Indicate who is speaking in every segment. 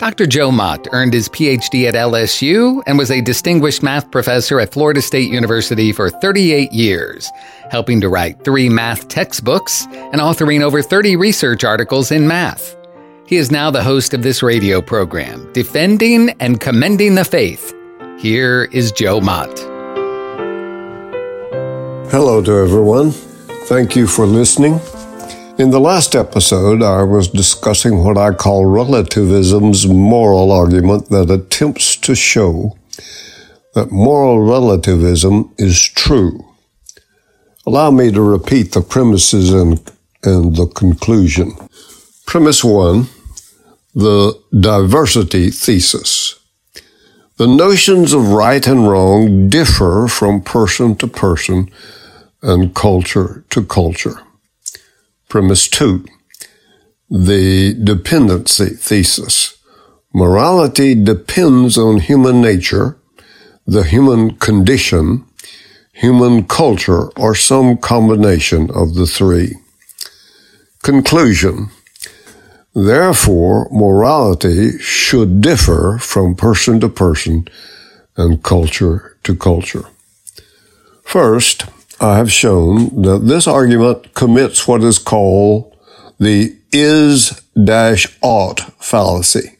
Speaker 1: Dr. Joe Mott earned his PhD at LSU and was a distinguished math professor at Florida State University for 38 years, helping to write three math textbooks and authoring over 30 research articles in math. He is now the host of this radio program, Defending and Commending the Faith. Here is Joe Mott.
Speaker 2: Hello to everyone. Thank you for listening. In the last episode, I was discussing what I call relativism's moral argument that attempts to show that moral relativism is true. Allow me to repeat the premises and, and the conclusion. Premise one, the diversity thesis. The notions of right and wrong differ from person to person and culture to culture. Premise two, the dependency thesis. Morality depends on human nature, the human condition, human culture, or some combination of the three. Conclusion. Therefore, morality should differ from person to person and culture to culture. First, I have shown that this argument commits what is called the is dash ought fallacy.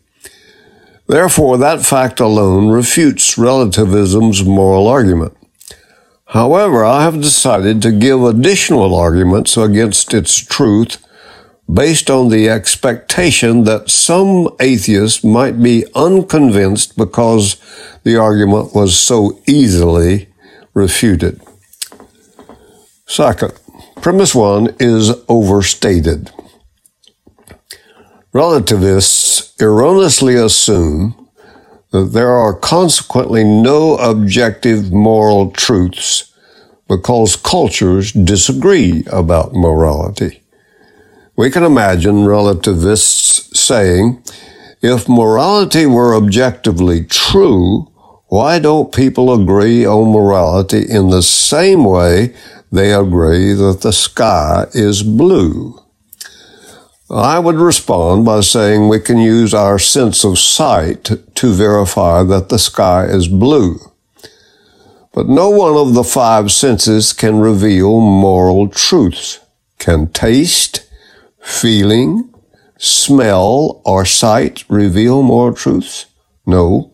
Speaker 2: Therefore, that fact alone refutes relativism's moral argument. However, I have decided to give additional arguments against its truth based on the expectation that some atheists might be unconvinced because the argument was so easily refuted. Second, premise one is overstated. Relativists erroneously assume that there are consequently no objective moral truths because cultures disagree about morality. We can imagine relativists saying, if morality were objectively true, why don't people agree on morality in the same way they agree that the sky is blue. I would respond by saying we can use our sense of sight to verify that the sky is blue. But no one of the five senses can reveal moral truths. Can taste, feeling, smell, or sight reveal moral truths? No.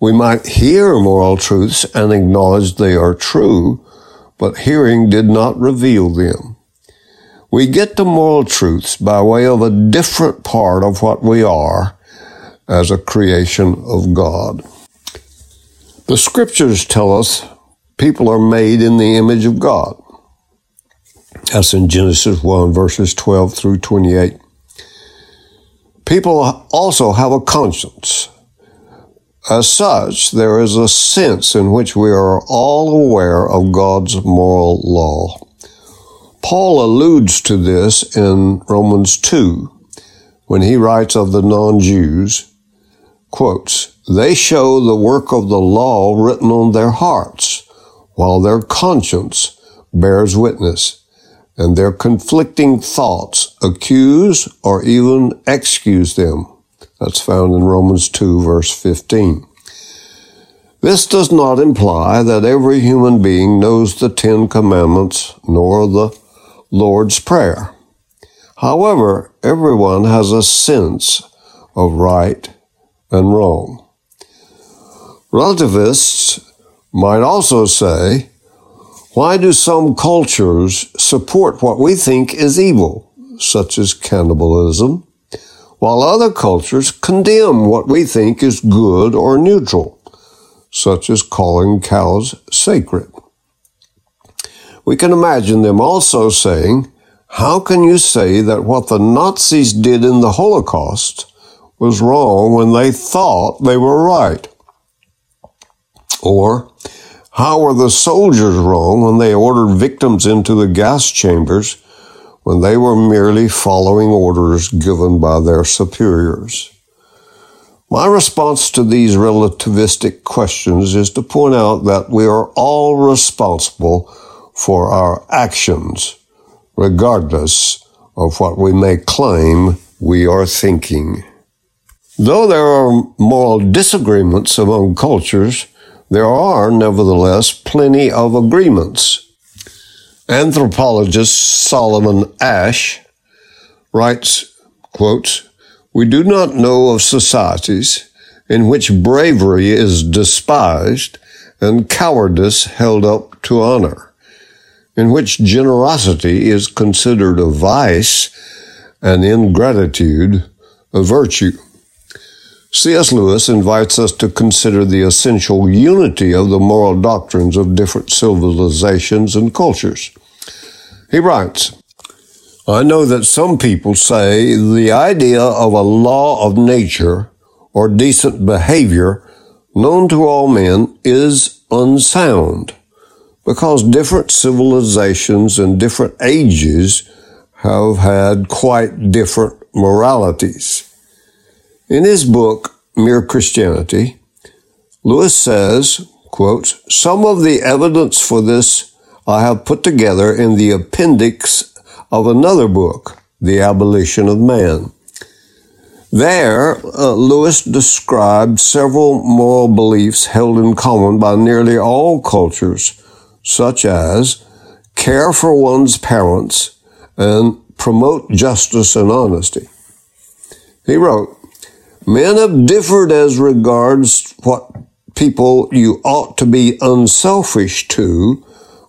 Speaker 2: We might hear moral truths and acknowledge they are true, but hearing did not reveal them. We get to moral truths by way of a different part of what we are as a creation of God. The scriptures tell us people are made in the image of God. That's in Genesis 1, verses 12 through 28. People also have a conscience. As such, there is a sense in which we are all aware of God's moral law. Paul alludes to this in Romans 2 when he writes of the non-Jews, quotes, they show the work of the law written on their hearts, while their conscience bears witness, and their conflicting thoughts accuse or even excuse them. That's found in Romans 2 verse 15. This does not imply that every human being knows the Ten Commandments nor the Lord's Prayer. However, everyone has a sense of right and wrong. Relativists might also say, why do some cultures support what we think is evil, such as cannibalism, while other cultures condemn what we think is good or neutral, such as calling cows sacred. We can imagine them also saying, how can you say that what the Nazis did in the Holocaust was wrong when they thought they were right? Or, how were the soldiers wrong when they ordered victims into the gas chambers when they were merely following orders given by their superiors. My response to these relativistic questions is to point out that we are all responsible for our actions, regardless of what we may claim we are thinking. Though there are moral disagreements among cultures, there are nevertheless plenty of agreements. Anthropologist Solomon Asch writes, quote, We do not know of societies in which bravery is despised and cowardice held up to honor, in which generosity is considered a vice and ingratitude a virtue. C.S. Lewis invites us to consider the essential unity of the moral doctrines of different civilizations and cultures. He writes, I know that some people say the idea of a law of nature or decent behavior known to all men is unsound because different civilizations and different ages have had quite different moralities. In his book, Mere Christianity, Lewis says, quote, some of the evidence for this I have put together in the appendix of another book, The Abolition of Man. There, uh, Lewis described several moral beliefs held in common by nearly all cultures, such as care for one's parents and promote justice and honesty. He wrote, Men have differed as regards what people you ought to be unselfish to,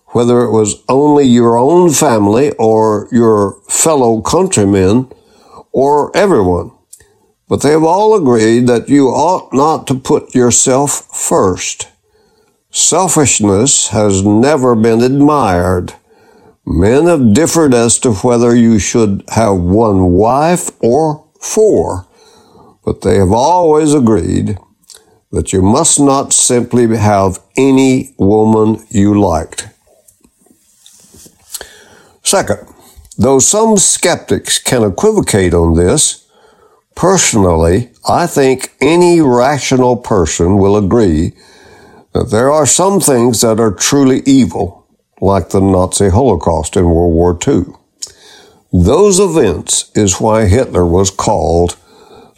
Speaker 2: whether it was only your own family or your fellow countrymen or everyone. But they have all agreed that you ought not to put yourself first. Selfishness has never been admired. Men have differed as to whether you should have one wife or four but they have always agreed that you must not simply have any woman you liked. Second, though some skeptics can equivocate on this, personally, I think any rational person will agree that there are some things that are truly evil, like the Nazi Holocaust in World War II. Those events is why Hitler was called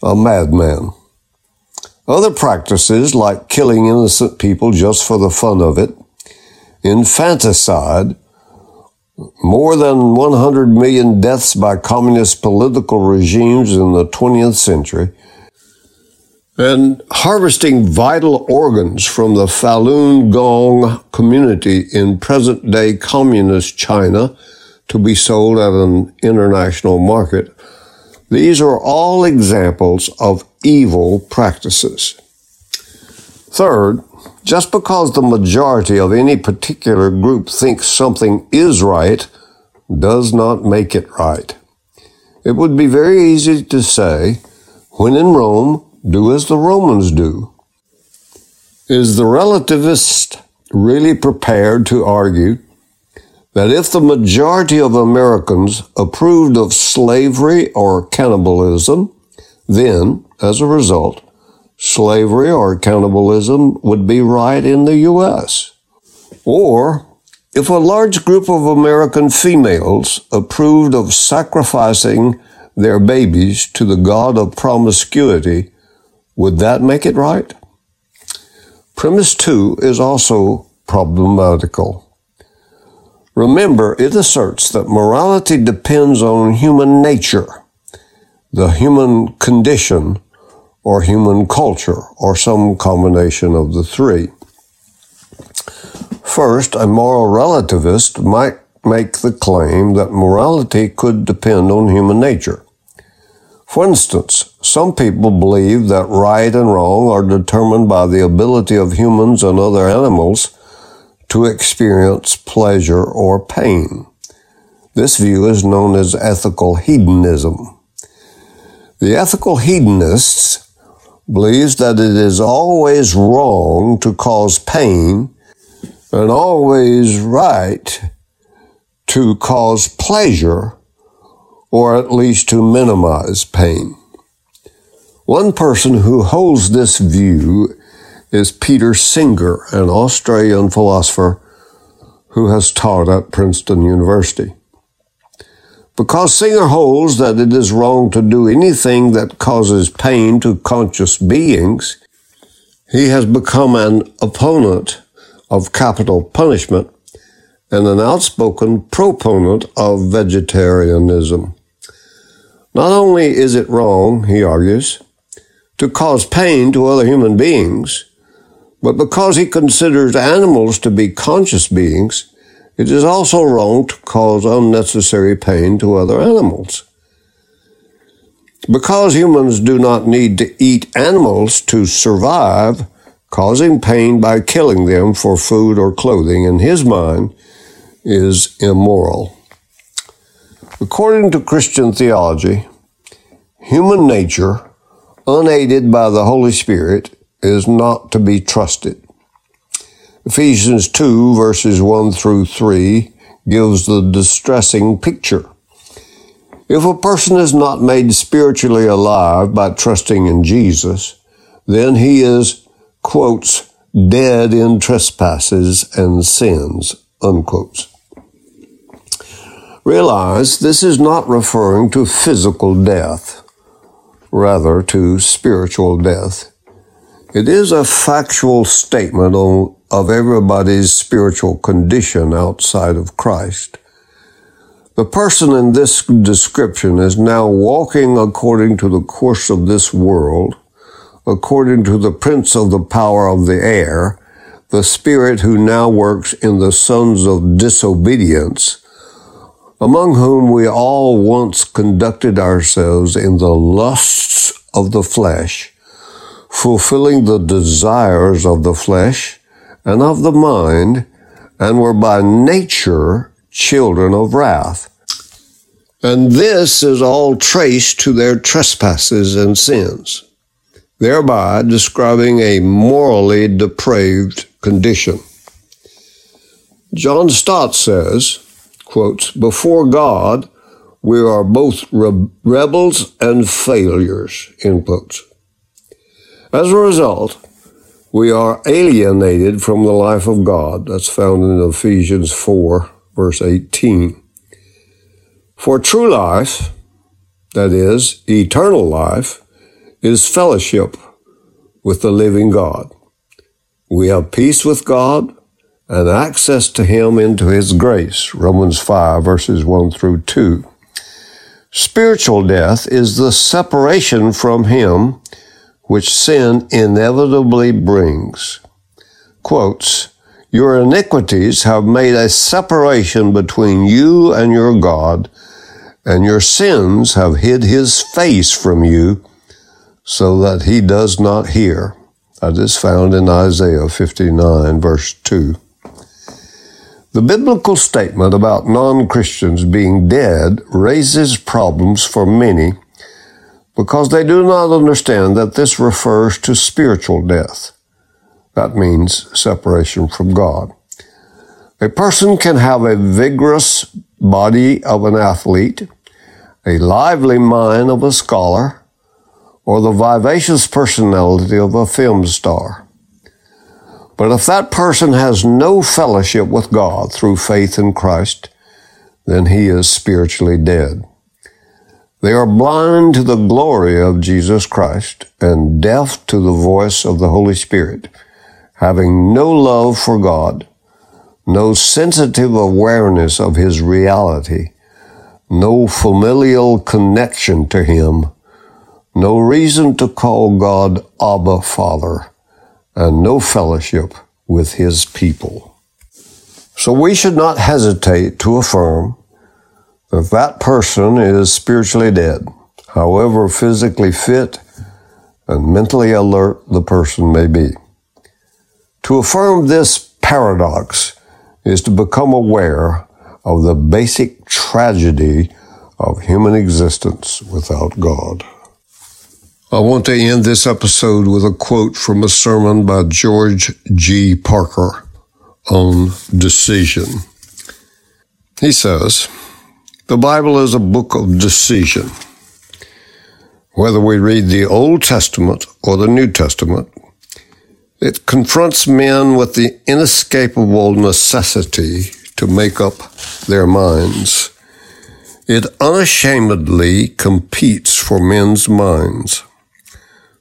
Speaker 2: a madman. Other practices, like killing innocent people just for the fun of it, infanticide, more than 100 million deaths by communist political regimes in the 20th century, and harvesting vital organs from the Falun Gong community in present day communist China to be sold at an international market these are all examples of evil practices. Third, just because the majority of any particular group thinks something is right does not make it right. It would be very easy to say, when in Rome, do as the Romans do. Is the relativist really prepared to argue that if the majority of Americans approved of slavery or cannibalism, then, as a result, slavery or cannibalism would be right in the U.S. Or, if a large group of American females approved of sacrificing their babies to the god of promiscuity, would that make it right? Premise two is also problematical. Remember, it asserts that morality depends on human nature, the human condition, or human culture, or some combination of the three. First, a moral relativist might make the claim that morality could depend on human nature. For instance, some people believe that right and wrong are determined by the ability of humans and other animals to experience pleasure or pain. This view is known as ethical hedonism. The ethical hedonists believes that it is always wrong to cause pain and always right to cause pleasure or at least to minimize pain. One person who holds this view is Peter Singer, an Australian philosopher who has taught at Princeton University. Because Singer holds that it is wrong to do anything that causes pain to conscious beings, he has become an opponent of capital punishment and an outspoken proponent of vegetarianism. Not only is it wrong, he argues, to cause pain to other human beings, but because he considers animals to be conscious beings, it is also wrong to cause unnecessary pain to other animals. Because humans do not need to eat animals to survive, causing pain by killing them for food or clothing, in his mind, is immoral. According to Christian theology, human nature, unaided by the Holy Spirit, is not to be trusted. Ephesians 2 verses 1 through 3 gives the distressing picture. If a person is not made spiritually alive by trusting in Jesus, then he is, quotes, dead in trespasses and sins, unquotes. Realize this is not referring to physical death, rather to spiritual death. It is a factual statement of everybody's spiritual condition outside of Christ. The person in this description is now walking according to the course of this world, according to the prince of the power of the air, the spirit who now works in the sons of disobedience, among whom we all once conducted ourselves in the lusts of the flesh, fulfilling the desires of the flesh and of the mind, and were by nature children of wrath. And this is all traced to their trespasses and sins, thereby describing a morally depraved condition. John Stott says, Before God, we are both re- rebels and failures, end. As a result, we are alienated from the life of God. That's found in Ephesians 4, verse 18. For true life, that is, eternal life, is fellowship with the living God. We have peace with God and access to Him into His grace. Romans 5, verses 1 through 2. Spiritual death is the separation from Him which sin inevitably brings. Quotes, Your iniquities have made a separation between you and your God, and your sins have hid his face from you so that he does not hear. That is found in Isaiah 59, verse 2. The biblical statement about non Christians being dead raises problems for many because they do not understand that this refers to spiritual death. That means separation from God. A person can have a vigorous body of an athlete, a lively mind of a scholar, or the vivacious personality of a film star. But if that person has no fellowship with God through faith in Christ, then he is spiritually dead. They are blind to the glory of Jesus Christ and deaf to the voice of the Holy Spirit, having no love for God, no sensitive awareness of His reality, no familial connection to Him, no reason to call God Abba Father, and no fellowship with His people. So we should not hesitate to affirm that that person is spiritually dead, however physically fit and mentally alert the person may be. To affirm this paradox is to become aware of the basic tragedy of human existence without God. I want to end this episode with a quote from a sermon by George G. Parker on decision. He says, The Bible is a book of decision. Whether we read the Old Testament or the New Testament, it confronts men with the inescapable necessity to make up their minds. It unashamedly competes for men's minds.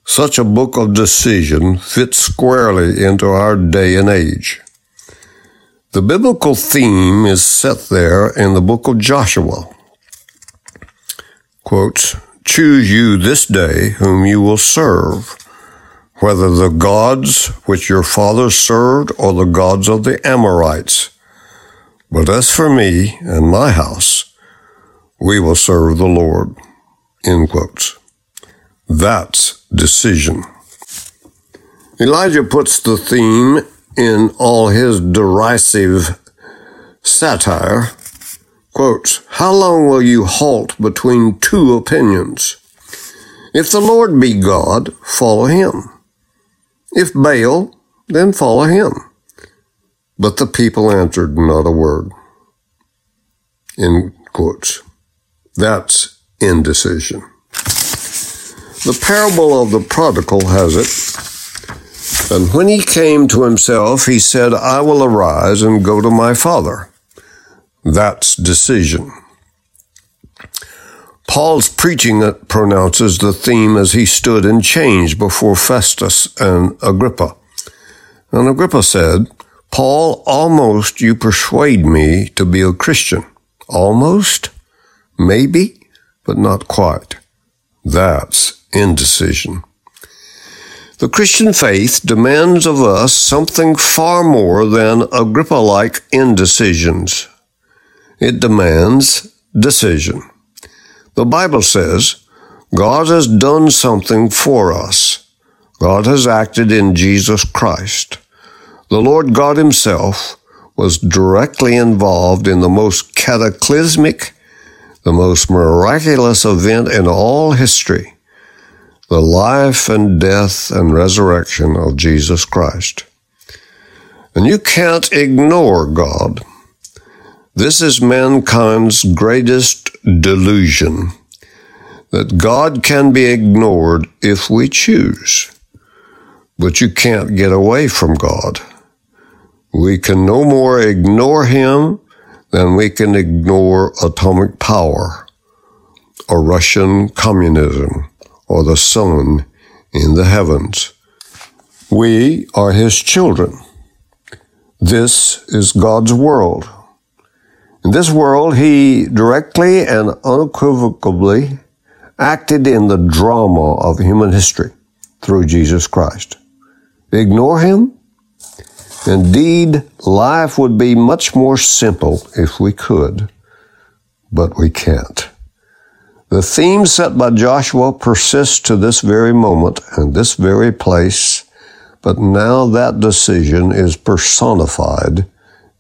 Speaker 2: Such a book of decision fits squarely into our day and age. The biblical theme is set there in the book of Joshua. Quote, Choose you this day whom you will serve whether the gods which your fathers served or the gods of the Amorites. But as for me and my house, we will serve the Lord. End quotes. That's decision. Elijah puts the theme in all his derisive satire. Quotes, How long will you halt between two opinions? If the Lord be God, follow him. If Baal, then follow him. But the people answered not a word. In quotes. That's indecision. The parable of the prodigal has it. And when he came to himself, he said, I will arise and go to my father. That's decision. Paul's preaching pronounces the theme as he stood in changed before Festus and Agrippa. And Agrippa said, Paul, almost you persuade me to be a Christian. Almost? Maybe, but not quite. That's indecision. The Christian faith demands of us something far more than Agrippa like indecisions. It demands decision. The Bible says God has done something for us. God has acted in Jesus Christ. The Lord God Himself was directly involved in the most cataclysmic, the most miraculous event in all history, the life and death and resurrection of Jesus Christ. And you can't ignore God. This is mankind's greatest delusion that God can be ignored if we choose. But you can't get away from God. We can no more ignore Him than we can ignore atomic power or Russian communism or the sun in the heavens. We are His children. This is God's world. In this world, he directly and unequivocally acted in the drama of human history through Jesus Christ. Ignore him? Indeed, life would be much more simple if we could, but we can't. The theme set by Joshua persists to this very moment and this very place, but now that decision is personified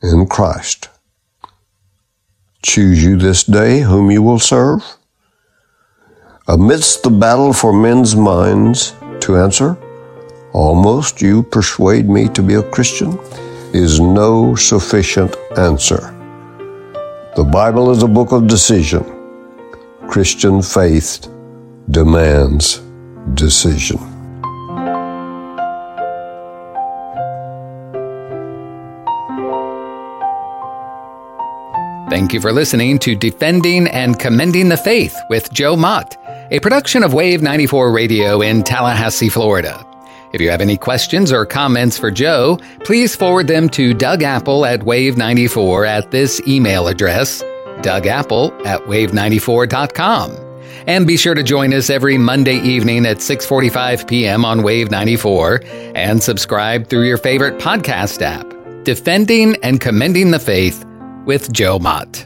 Speaker 2: in Christ. Choose you this day whom you will serve? Amidst the battle for men's minds to answer, almost you persuade me to be a Christian, is no sufficient answer. The Bible is a book of decision. Christian faith demands decision.
Speaker 1: Thank you for listening to Defending and Commending the Faith with Joe Mott, a production of Wave 94 Radio in Tallahassee, Florida. If you have any questions or comments for Joe, please forward them to Doug Apple at Wave94 at this email address, dougapple at wave94.com. And be sure to join us every Monday evening at 6:45 p.m. on Wave 94 and subscribe through your favorite podcast app. Defending and Commending the Faith with Joe Mott.